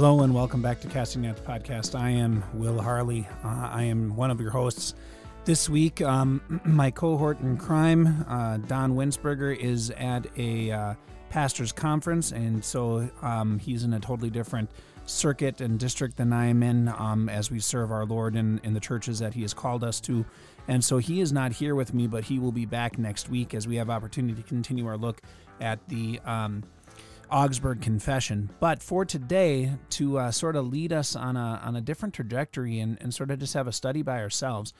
Hello and welcome back to Casting Nets Podcast. I am Will Harley. Uh, I am one of your hosts. This week, um, my cohort in crime, uh, Don Winsberger, is at a uh, pastor's conference, and so um, he's in a totally different circuit and district than I am in um, as we serve our Lord in, in the churches that He has called us to. And so he is not here with me, but he will be back next week as we have opportunity to continue our look at the um, Augsburg Confession. But for today, to uh, sort of lead us on a, on a different trajectory and, and sort of just have a study by ourselves,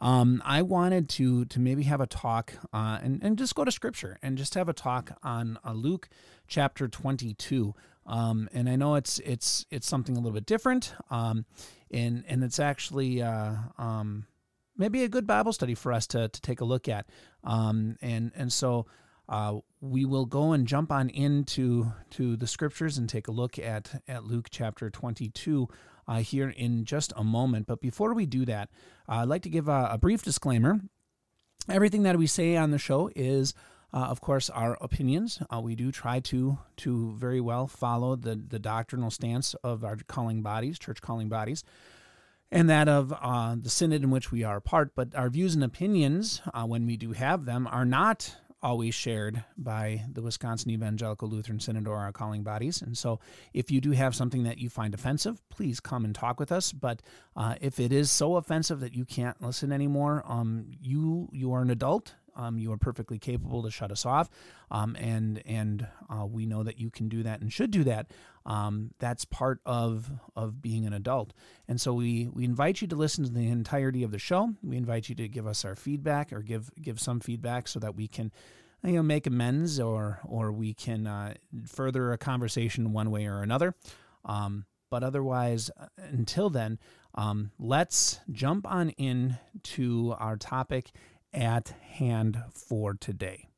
um, I wanted to to maybe have a talk uh, and, and just go to scripture and just have a talk on uh, Luke chapter 22. Um, and I know it's it's it's something a little bit different, um, and and it's actually uh, um, maybe a good Bible study for us to to take a look at. Um, and and so uh, we will go and jump on into to the scriptures and take a look at at Luke chapter 22 uh, here in just a moment. But before we do that, uh, I'd like to give a, a, brief disclaimer. Everything that we say on the show is, uh, of course, our opinions. Uh, we do try to to very well follow the the doctrinal stance of our calling bodies, church calling bodies and that of uh, the synod in which we are a part. But our views and opinions, uh, when we do have them, are not always shared by the Wisconsin Evangelical Lutheran Synod or our calling bodies. And so, if you do have something that you find offensive, please come and talk with us. But uh, if it is so offensive that you can't listen anymore, um, you you are an adult. Um, you are perfectly capable to shut us off, um, and and uh, we know that you can do that and should do that. Um, that's part of of being an adult, and so we we invite you to listen to the entirety of the show. We invite you to give us our feedback or give give some feedback so that we can you know make amends or or we can uh, further a conversation one way or another. Um, but otherwise, uh, until then, um, let's jump on in to our topic at hand for today.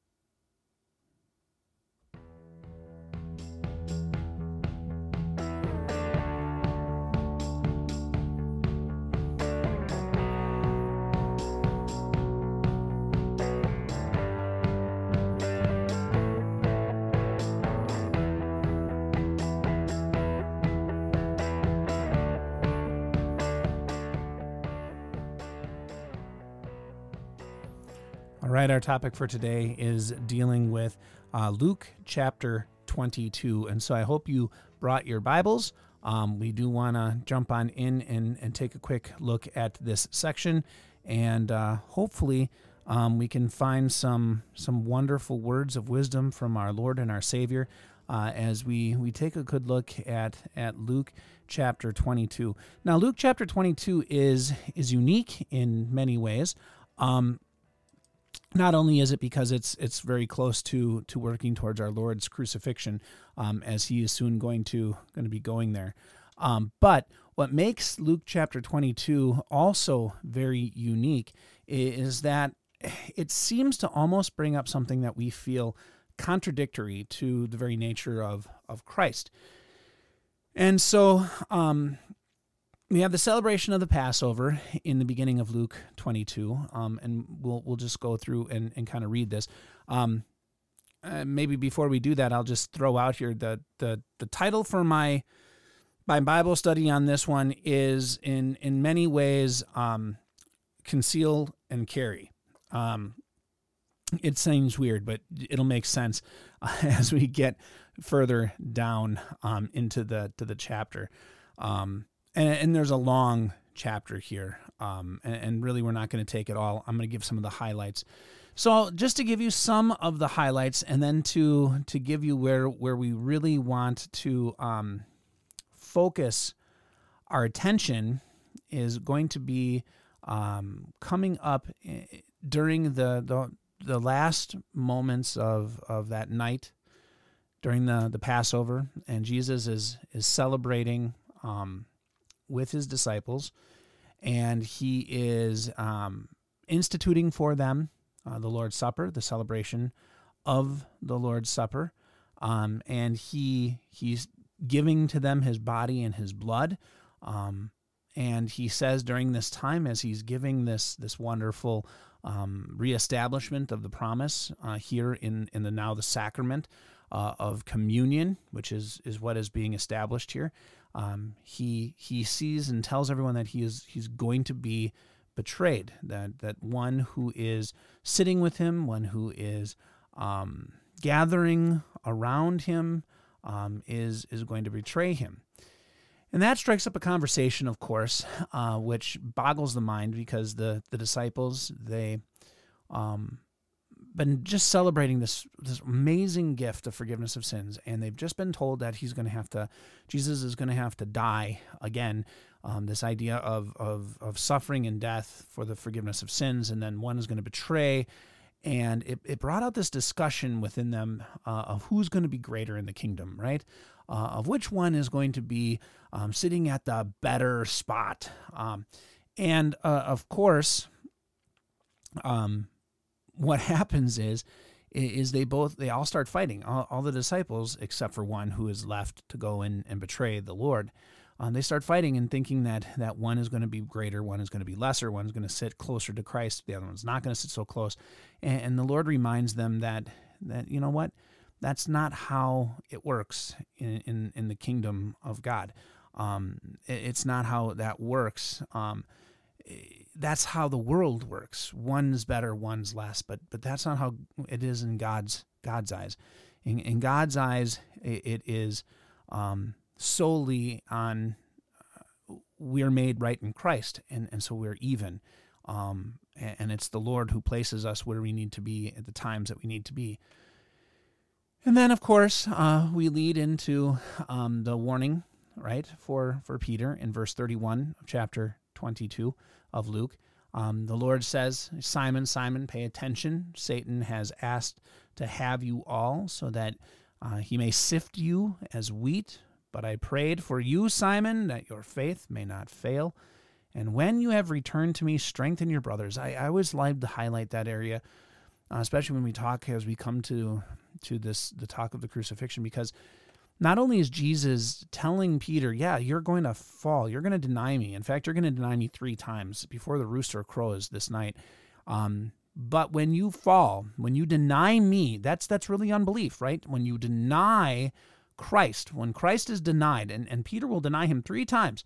Right, our topic for today is dealing with uh, Luke chapter 22. And so I hope you brought your Bibles. Um, we do want to jump on in and, and take a quick look at this section. And uh, hopefully, um, we can find some some wonderful words of wisdom from our Lord and our Savior uh, as we, we take a good look at, at Luke chapter 22. Now, Luke chapter 22 is, is unique in many ways. Um, not only is it because it's it's very close to to working towards our Lord's crucifixion, um, as He is soon going to going to be going there, um, but what makes Luke chapter 22 also very unique is that it seems to almost bring up something that we feel contradictory to the very nature of of Christ. And so um, we have the celebration of the Passover in the beginning of Luke 22, um, and we'll we'll just go through and, and kind of read this. Um, uh, maybe before we do that, I'll just throw out here the the the title for my my Bible study on this one is in in many ways um, conceal and carry. Um, it seems weird, but it'll make sense as we get further down um, into the to the chapter. Um, and, and there's a long chapter here, um, and, and really we're not going to take it all. I'm going to give some of the highlights. So just to give you some of the highlights, and then to to give you where where we really want to um, focus our attention is going to be um, coming up eh, during the, the the last moments of of that night during the the Passover, and Jesus is is celebrating um, with his disciples, and he is um, instituting for them uh, the Lord's Supper, the celebration of the Lord's Supper, um, and he he's giving to them his body and his blood. Um, and he says during this time, as he's giving this this wonderful um, reestablishment of the promise uh, here in in the now the sacrament uh, of communion, which is is what is being established here. Um, he he sees and tells everyone that he is he's going to be betrayed. That that one who is sitting with him, one who is um, gathering around him, um, is is going to betray him. And that strikes up a conversation, of course, uh, which boggles the mind because the the disciples they um, been just celebrating this this amazing gift of forgiveness of sins, and they've just been told that he's going to have to, Jesus is going to have to die again. Um, this idea of, of of suffering and death for the forgiveness of sins, and then one is going to betray, and it, it brought out this discussion within them uh, of who's going to be greater in the kingdom, right? Uh, of which one is going to be um, sitting at the better spot, um, and uh, of course, um, what happens is is they both they all start fighting all, all the disciples except for one who is left to go in and betray the lord um, they start fighting and thinking that that one is going to be greater one is going to be lesser one's going to sit closer to christ the other one's not going to sit so close. And, and the lord reminds them that that you know what? That's not how it works in in, in the kingdom of god. Um, it, it's not how that works. Um, that's how the world works. One's better, one's less, but but that's not how it is in God's God's eyes. In, in God's eyes, it, it is um, solely on uh, we're made right in Christ, and and so we're even. Um, and, and it's the Lord who places us where we need to be at the times that we need to be. And then, of course, uh, we lead into um, the warning, right, for for Peter in verse thirty-one of chapter twenty-two of Luke. Um, the Lord says, Simon, Simon, pay attention. Satan has asked to have you all so that uh, he may sift you as wheat. But I prayed for you, Simon, that your faith may not fail. And when you have returned to me, strengthen your brothers. I, I always like to highlight that area, uh, especially when we talk as we come to to this the talk of the crucifixion, because not only is Jesus telling Peter, yeah, you're going to fall, you're going to deny me. In fact, you're going to deny me three times before the rooster crows this night. Um, but when you fall, when you deny me, that's that's really unbelief, right? When you deny Christ, when Christ is denied, and, and Peter will deny him three times,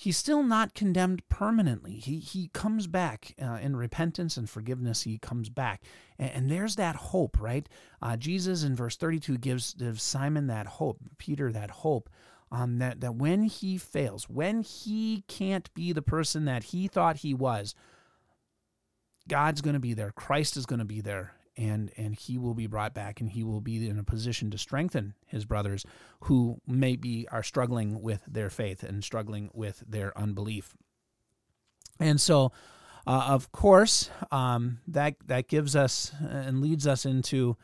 he's still not condemned permanently. He he comes back uh, in repentance and forgiveness. He comes back, and, and there's that hope, right? Uh, Jesus in verse 32 gives, gives Simon that hope, Peter that hope. Um, that that when he fails, when he can't be the person that he thought he was, God's going to be there. Christ is going to be there, and and he will be brought back and he will be in a position to strengthen his brothers who maybe are struggling with their faith and struggling with their unbelief and so uh, of course um, that that gives us and leads us into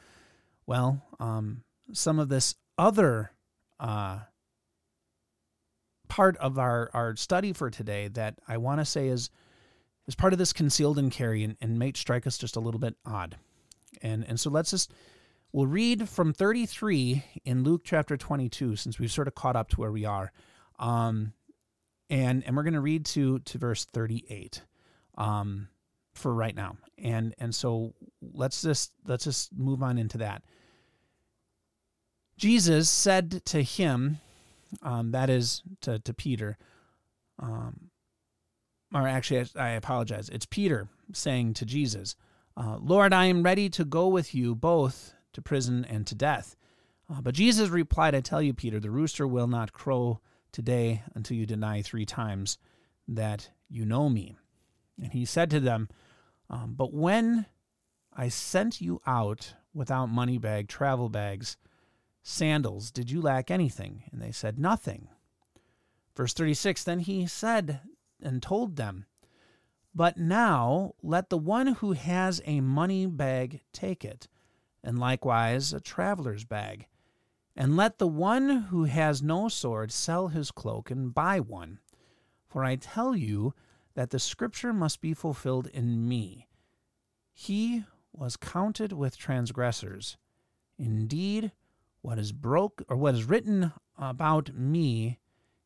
well um, some of this other uh, part of our, our study for today that I want to say is is part of this concealed and carry and, and may strike us just a little bit odd. And and so let's just we'll read from 33 in Luke chapter 22 since we've sort of caught up to where we are. Um, and and we're going to read to to verse 38 um, for right now. And and so let's just let's just move on into that. Jesus said to him, um, that is to, to Peter, um, or actually, I, I apologize. It's Peter saying to Jesus, uh, Lord, I am ready to go with you both to prison and to death. Uh, but Jesus replied, I tell you, Peter, the rooster will not crow today until you deny three times that you know me. And he said to them, um, But when I sent you out without money bag, travel bags, sandals, did you lack anything? And they said, Nothing. Verse 36 Then he said and told them, but now let the one who has a money bag take it, and likewise a traveler's bag. And let the one who has no sword sell his cloak and buy one. For I tell you that the scripture must be fulfilled in me. He was counted with transgressors. Indeed, what is broke or what is written about me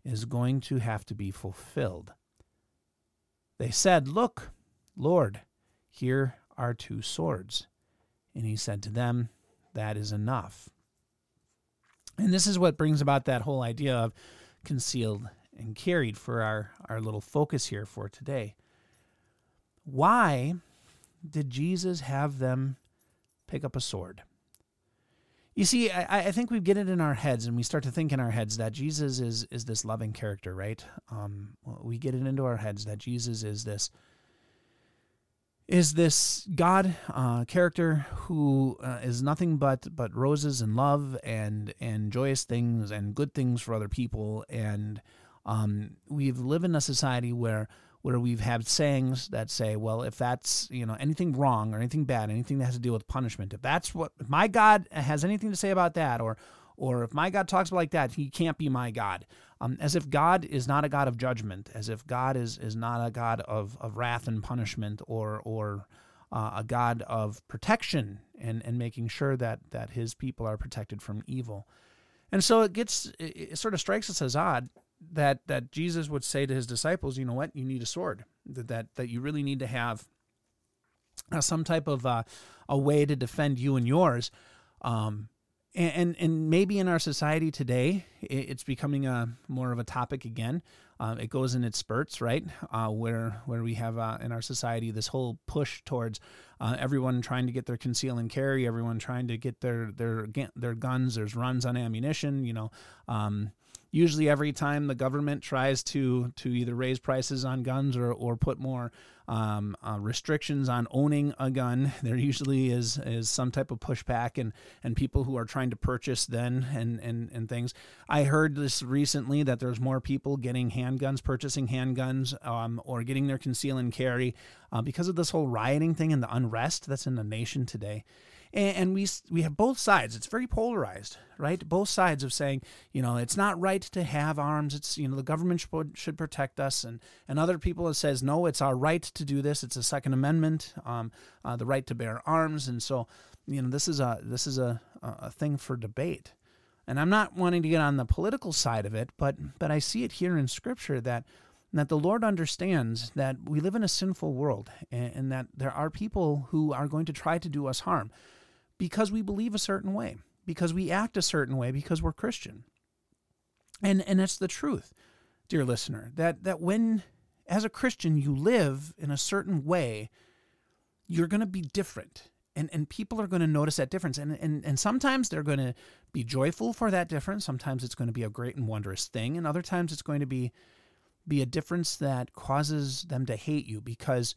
is going to have to be fulfilled. They said, Look, Lord, here are two swords. And he said to them, that is enough. And this is what brings about that whole idea of concealed and carried for our, our little focus here for today. Why did Jesus have them pick up a sword? You see, I, I think we get it in our heads, and we start to think in our heads that Jesus is is this loving character, right? Um, we get it into our heads that Jesus is this is this God uh, character who uh, is nothing but but roses and love and and joyous things and good things for other people. And um, we live in a society where where we've had sayings that say, well, if that's you know anything wrong or anything bad, anything that has to deal with punishment, if that's what if my God has anything to say about that, or or if my God talks like that, he can't be my God um, as if God is not a God of judgment, as if God is, is not a God of, of wrath and punishment or, or uh, a God of protection and, and making sure that, that his people are protected from evil. And so it gets, it, sort of strikes us as odd that, that Jesus would say to his disciples, you know what, you need a sword, that, that, that you really need to have uh, some type of uh, a way to defend you and yours. Um, and, and, and maybe in our society today, it's becoming a more of a topic again. Uh, it goes in its spurts, right? Uh, where where we have uh, in our society this whole push towards uh, everyone trying to get their conceal and carry, everyone trying to get their their their guns. There's runs on ammunition, you know. Um, usually, every time the government tries to to either raise prices on guns or or put more um, uh, restrictions on owning a gun. There usually is is some type of pushback and and people who are trying to purchase then and and and things. I heard this recently that there's more people getting handguns, purchasing handguns, um, or getting their conceal and carry uh, because of this whole rioting thing and the unrest that's in the nation today and, and we we have both sides. It's very polarized, right? Both sides of saying, you know, it's not right to have arms. It's you know the government should, should protect us, and and other people says no, it's our right to do this. It's a Second Amendment, um, uh, the right to bear arms, and so you know this is a this is a a thing for debate. And I'm not wanting to get on the political side of it, but but I see it here in Scripture that that the Lord understands that we live in a sinful world and, and, that there are people who are going to try to do us harm because we believe a certain way, because we act a certain way, because we're Christian. And and that's the truth, dear listener, that that when as a Christian you live in a certain way, you're to be different. And, and people are going to notice that difference. And, and, and sometimes they're going to be joyful for that difference. Sometimes it's going to be a great and wondrous thing. And other times it's going to be, be a difference that causes them to hate you because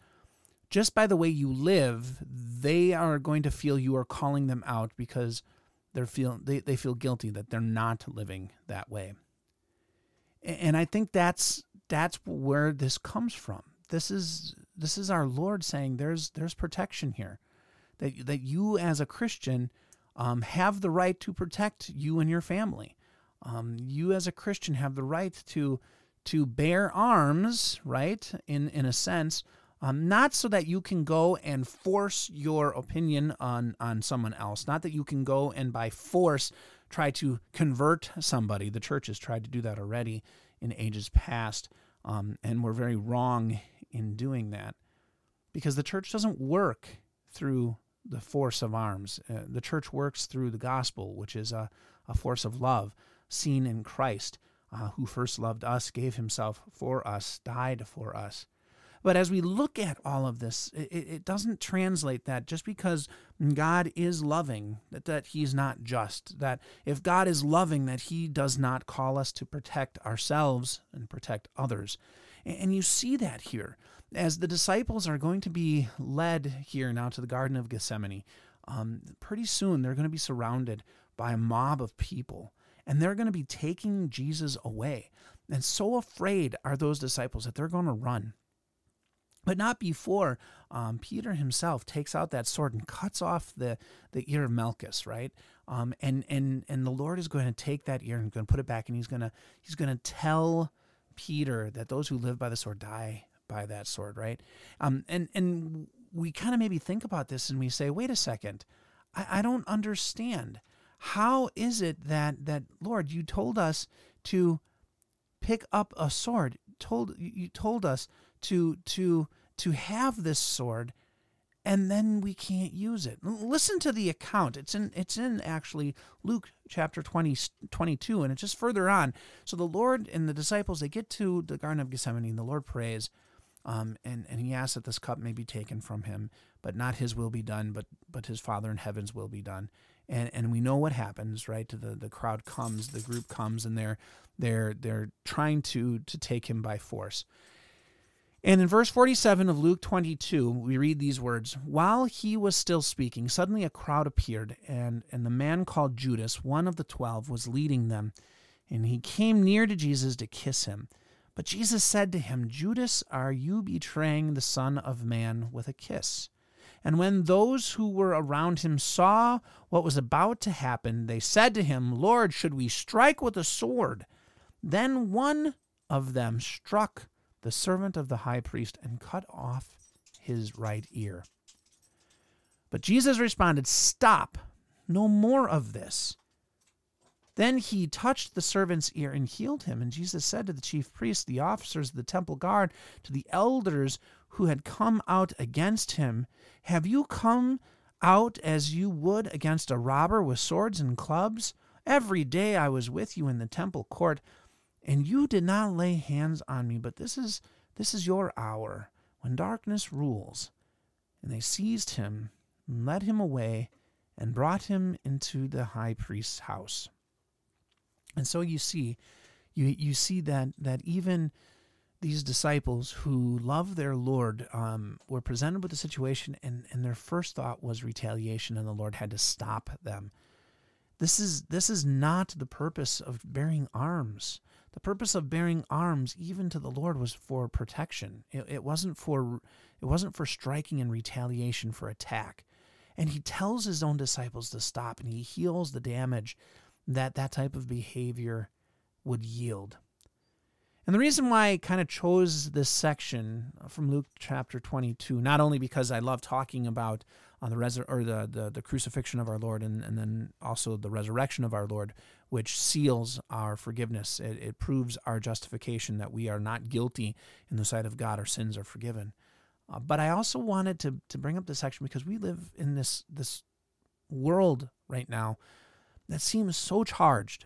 just by the way you live, they are going to feel you are calling them out because they're feel they, they feel guilty that they're not living that way. And I think that's that's where this comes from. This is this is our Lord saying there's there's protection here. That that you as a Christian um, have the right to protect you and your family. Um, you as a Christian have the right to to bear arms, right? In in a sense, um, not so that you can go and force your opinion on on someone else. Not that you can go and by force try to convert somebody. The church has tried to do that already in ages past, um, and we're very wrong in doing that because the church doesn't work through the force of arms. Uh, the church works through the gospel, which is a, a force of love seen in Christ, uh, who first loved us, gave himself for us, died for us. But as we look at all of this, it, it doesn't translate that just because God is loving, that, that He's not just. That if God is loving, that He does not call us to protect ourselves and protect others. And you see that here as the disciples are going to be led here now to the Garden of Gethsemane. Um, pretty soon they're going to be surrounded by a mob of people and they're going to be taking Jesus away. And so afraid are those disciples that they're going to run but not before um, Peter himself takes out that sword and cuts off the, the ear of Malchus, right? Um, and and and the Lord is going to take that ear and going to put it back, and he's gonna he's gonna tell Peter that those who live by the sword die by that sword, right? Um, and and we kind of maybe think about this and we say, wait a second, I, I don't understand. How is it that that Lord, you told us to pick up a sword? Told you told us to to to have this sword and then we can't use it. Listen to the account. It's in it's in actually Luke chapter 20 22 and it's just further on. So the Lord and the disciples they get to the garden of Gethsemane and the Lord prays um, and and he asks that this cup may be taken from him, but not his will be done, but but his Father in heaven's will be done. And and we know what happens, right? The the crowd comes, the group comes and they're they're they're trying to to take him by force. And in verse 47 of Luke 22, we read these words While he was still speaking, suddenly a crowd appeared, and, and the man called Judas, one of the twelve, was leading them. And he came near to Jesus to kiss him. But Jesus said to him, Judas, are you betraying the Son of Man with a kiss? And when those who were around him saw what was about to happen, they said to him, Lord, should we strike with a sword? Then one of them struck the servant of the high priest and cut off his right ear. But Jesus responded, Stop, no more of this. Then he touched the servant's ear and healed him. And Jesus said to the chief priests, the officers of the temple guard, to the elders who had come out against him, Have you come out as you would against a robber with swords and clubs? Every day I was with you in the temple court and you did not lay hands on me, but this is this is your hour when darkness rules. And they seized him, and led him away, and brought him into the high priest's house. And so you see, you you see that that even these disciples who love their Lord um, were presented with a situation, and, and their first thought was retaliation, and the Lord had to stop them. This is this is not the purpose of bearing arms. The purpose of bearing arms, even to the Lord, was for protection. It, it wasn't for it wasn't for striking and retaliation for attack. And he tells his own disciples to stop, and he heals the damage that that type of behavior would yield. And the reason why I kind of chose this section from Luke chapter 22, not only because I love talking about uh, the, resur- or the, the, the crucifixion of our Lord and, and then also the resurrection of our Lord, which seals our forgiveness. It, it proves our justification that we are not guilty in the sight of God, our sins are forgiven. Uh, but I also wanted to, to bring up this section because we live in this, this world right now that seems so charged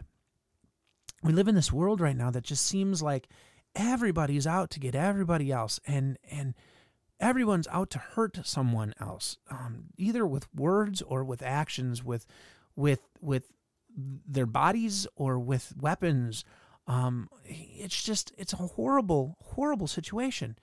we live in this world right now that just seems like everybody's out to get everybody else and and everyone's out to hurt someone else um, either with words or with actions with with with their bodies or with weapons um, it's just it's a horrible horrible situation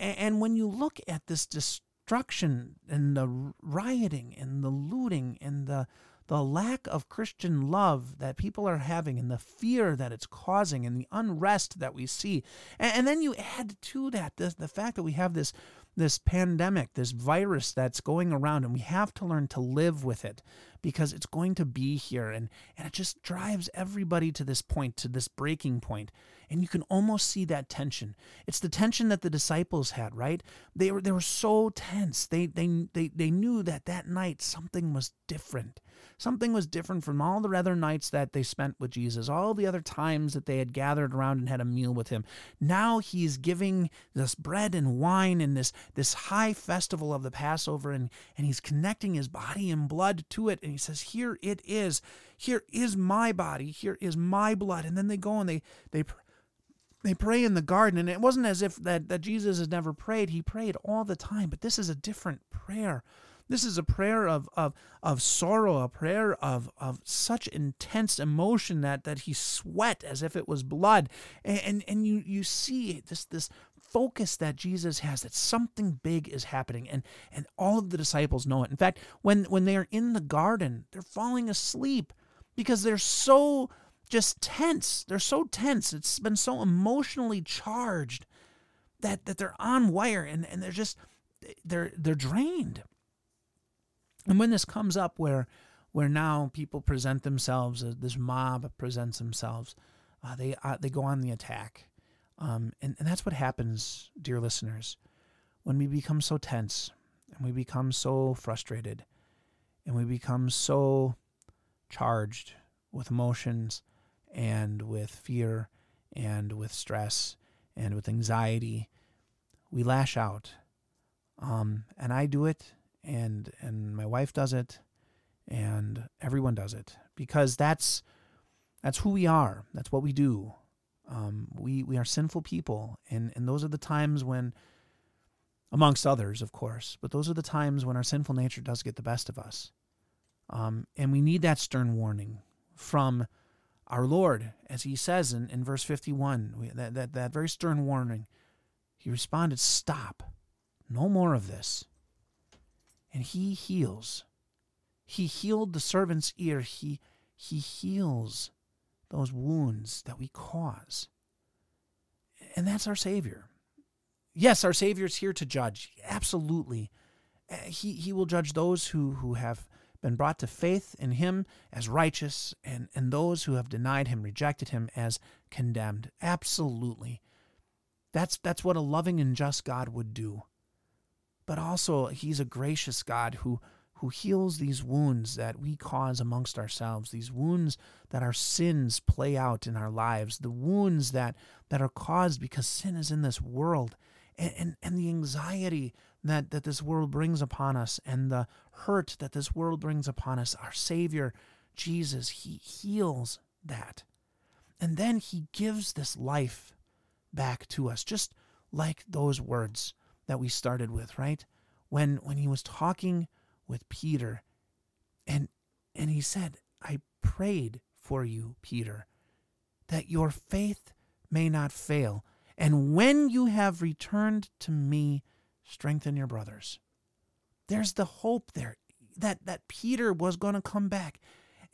and, when you look at this destruction and the rioting and the looting and the the lack of Christian love that people are having and the fear that it's causing and the unrest that we see. And, and then you add to that the, the fact that we have this this pandemic, this virus that's going around, and we have to learn to live with it because it's going to be here. And, and it just drives everybody to this point, to this breaking point. And you can almost see that tension. It's the tension that the disciples had, right? They were, they were so tense. They, they, they, they knew that that night something was different. Something was different from all the other nights that they spent with Jesus, all the other times that they had gathered around and had a meal with him. Now he's giving this bread and wine in this, this high festival of the Passover, and, and he's connecting his body and blood to it. And he says, Here it is. Here is my body. Here is my blood. And then they go and they, they, they pray in the garden and it wasn't as if that, that jesus has never prayed he prayed all the time but this is a different prayer this is a prayer of, of, of sorrow, a prayer of, of such intense emotion that, that he sweat as if it was blood. And, and, and you, you see this, this focus that Jesus has that something big is happening and and all of the disciples know it. In fact, when when they are in the garden, they're falling asleep because they're so just tense. They're so tense. It's been so emotionally charged that that they're on wire and and they're just they're they're drained. And when this comes up where where now people present themselves, uh, this mob presents themselves, uh, they uh, they go on the attack, um, and and that's what happens, dear listeners, when we become so tense and we become so frustrated, and we become so charged with emotions and with fear and with stress and with anxiety, we lash out. Um, and I do it and and my wife does it, and everyone does it because that's that's who we are. That's what we do. Um, we we are sinful people, and and those are the times when, amongst others, of course, but those are the times when our sinful nature does get the best of us, um, and we need that stern warning from our Lord, as He says in, in verse fifty one. That that that very stern warning. He responded, "Stop, no more of this." And He heals. He healed the servant's ear. He he heals those wounds that we cause. And that's our Savior. Yes, our Savior is here to judge. Absolutely. Uh, he, he will judge those who, who have been brought to faith in Him as righteous and, and those who have denied Him, rejected Him as condemned. Absolutely. That's, that's what a loving and just God would do. But also, He's a gracious God who, who heals these wounds that we cause amongst ourselves, these wounds that our sins play out in our lives, the wounds that, that are caused because sin is in this world, and, and, and the anxiety that, that this world brings upon us, and the hurt that this world brings upon us. Our Savior, Jesus, He heals that. And then He gives this life back to us, just like those words that we started with, right? When, when He was talking with Peter. And and he said, I prayed for you, Peter, that your faith may not fail. And when you have returned to me, strengthen your brothers. There's the hope there that, that Peter was going to come back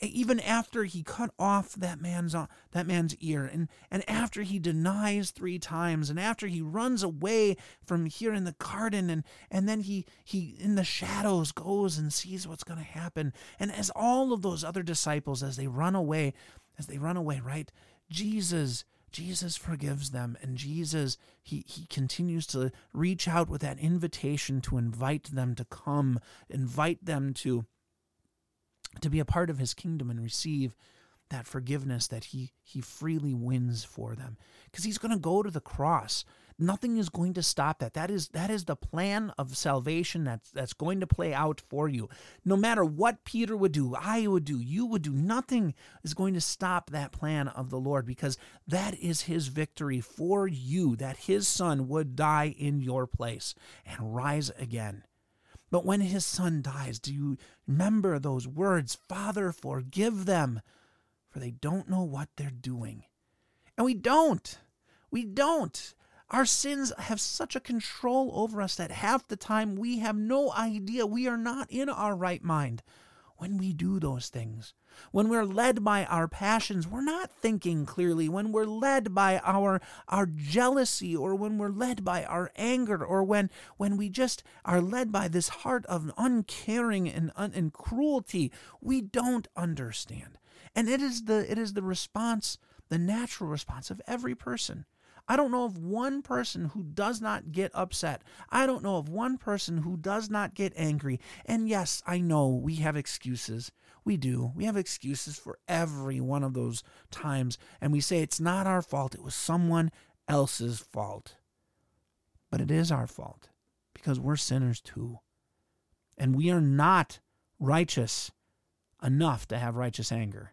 even after he cut off that man's uh, that man's ear and and after he denies three times and after he runs away from here in the garden and and then he he in the shadows goes and sees what's going to happen and as all of those other disciples as they run away as they run away right Jesus Jesus forgives them and Jesus he he continues to reach out with that invitation to invite them to come invite them to to be a part of his kingdom and receive that forgiveness that he he freely wins for them. Because he's going to go to the cross nothing is going to stop that that is that is the plan of salvation that's that's going to play out for you no matter what peter would do i would do you would do nothing is going to stop that plan of the lord because that is his victory for you that his son would die in your place and rise again but when his son dies, do you remember those words, Father, forgive them, for they don't know what they're doing? And we don't. We don't. Our sins have such a control over us that half the time we have no idea we are not in our right mind when we do those things. When we're led by our passions, we're not thinking clearly. When we're led by our our jealousy or when we're led by our anger or when when we just are led by this heart of uncaring and, and cruelty, we don't understand. And it is the it is the response, the natural response of every person. I don't know of one person who does not get upset. I don't know of one person who does not get angry. And yes, I know we have excuses. We do. We have excuses for every one of those times, and we say it's not our fault, it was someone else's fault. But it is our fault because we're sinners too. And we are not righteous enough to have righteous anger.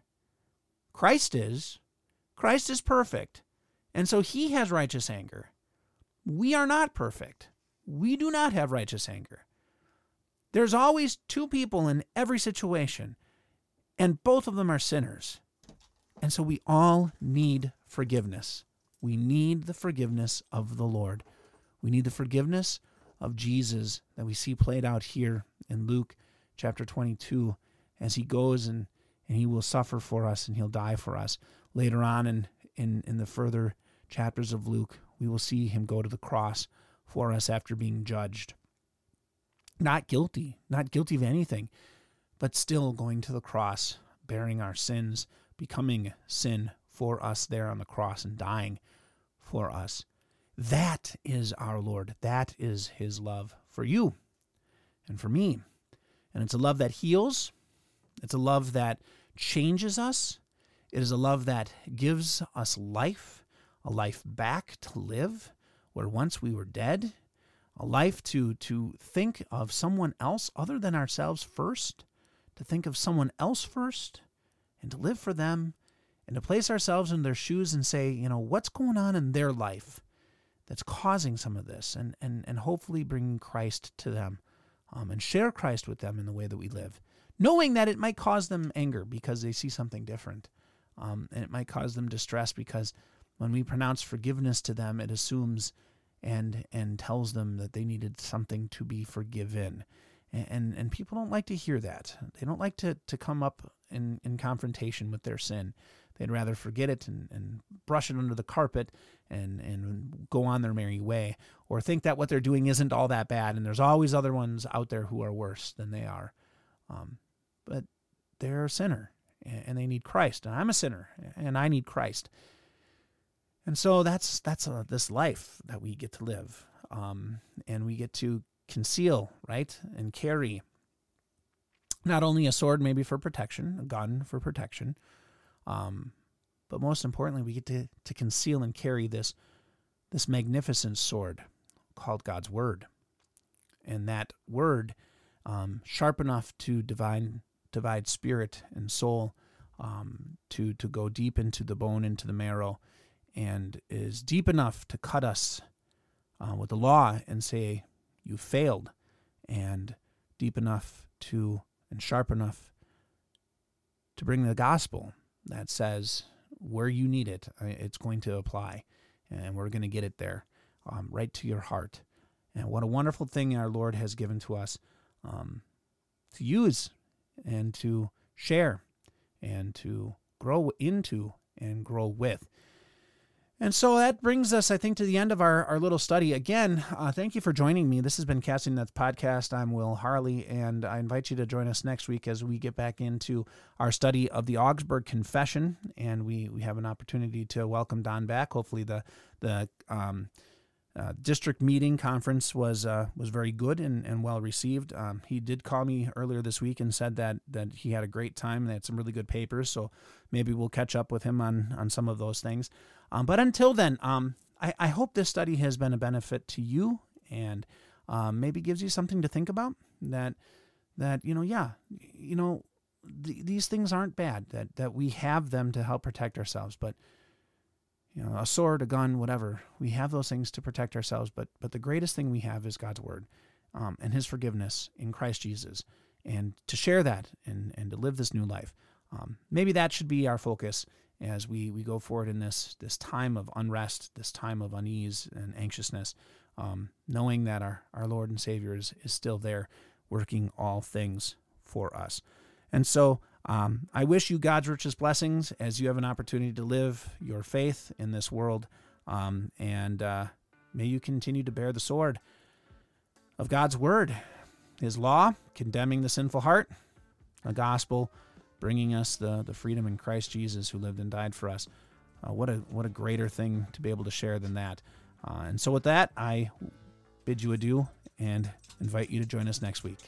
Christ is. Christ is perfect. And so he has righteous anger. We are not perfect. We do not have righteous anger. There's always two people in every situation and both of them are sinners. And so we all need forgiveness. We need the forgiveness of the Lord. We need the forgiveness of Jesus that we see played out here in Luke chapter 22 as he goes and, and he will suffer for us and he'll die for us. Later on in, in, in the further chapters of Luke, we will see him go to the cross for us after being judged. Not guilty, not guilty of anything but still going to the cross, bearing our sins, becoming sin for us there on the cross and dying for us. That is our Lord. That is his love for you and for me. And it's a love that heals, it's a love that changes us, it is a love that gives us life, a life back to live where once we were dead, a life to to think of someone else other than ourselves first, to think of someone else first, and to live for them, and to place ourselves in their shoes and say, you know, what's going on in their life that's causing some of this, and and and hopefully bringing Christ to them, um, and share Christ with them in the way that we live, knowing that it might cause them anger because they see something different, um, and it might cause them distress because when we pronounce forgiveness to them, it assumes and and tells them that they needed something to be forgiven. And, and, people don't like to hear that. They don't like to, to come up in, in confrontation with their sin. They'd rather forget it and, and brush it under the carpet and, and go on their merry way, or think that what they're doing isn't all that bad and there's always other ones out there who are worse than they are. Um, but they're a sinner and they need Christ. And I'm a sinner and I need Christ. And so that's that's a, this life that we get to live, um, and we get to conceal, right, and carry not only a sword maybe for protection, a gun for protection, um, but most importantly, we get to to conceal and carry this this magnificent sword called God's word, and that word um, sharp enough to divine divide spirit and soul, um, to to go deep into the bone, into the marrow and is deep enough to cut us uh, with the law and say, You failed, and deep enough to, and sharp enough to bring the gospel that says, Where you need it, uh, it's going to apply, and we're going to get it there, um, right to your heart. And what a wonderful thing our Lord has given to us um, to use and to share and to grow into and grow with. And so that brings us, I think, to the end of our, our little study. Again, uh, thank you for joining me. This has been Casting Nets Podcast. I'm Will Harley, and I invite you to join us next week as we get back into our study of the Augsburg Confession. And we, we have an opportunity to welcome Don back. Hopefully, the, the um, uh, district meeting conference was uh, was very good and, and well received. Um, he did call me earlier this week and said that that he had a great time. They had some really good papers, so maybe we'll catch up with him on on some of those things. Um, but until then, um, I, I, hope this study has been a benefit to you and um, maybe gives you something to think about. That that you know, yeah, you know, th- these things aren't bad. That that we have them to help protect ourselves, but you know, a sword, a gun, whatever. We have those things to protect ourselves, but but the greatest thing we have is God's word um, and His forgiveness in Christ Jesus, and to share that and and to live this new life. Um, maybe that should be our focus as we, we go forward in this this time of unrest, this time of unease and anxiousness, um, knowing that our, our Lord and Savior is, is still there working all things for us. And so um, I wish you God's richest blessings as you have an opportunity to live your faith in this world. Um, and uh, may you continue to bear the sword of God's word, His law, condemning the sinful heart, the gospel bringing us the, the freedom in Christ Jesus who lived and died for us. Uh, what a what a greater thing to be able to share than that. Uh, and so with that, I bid you adieu and invite you to join us next week.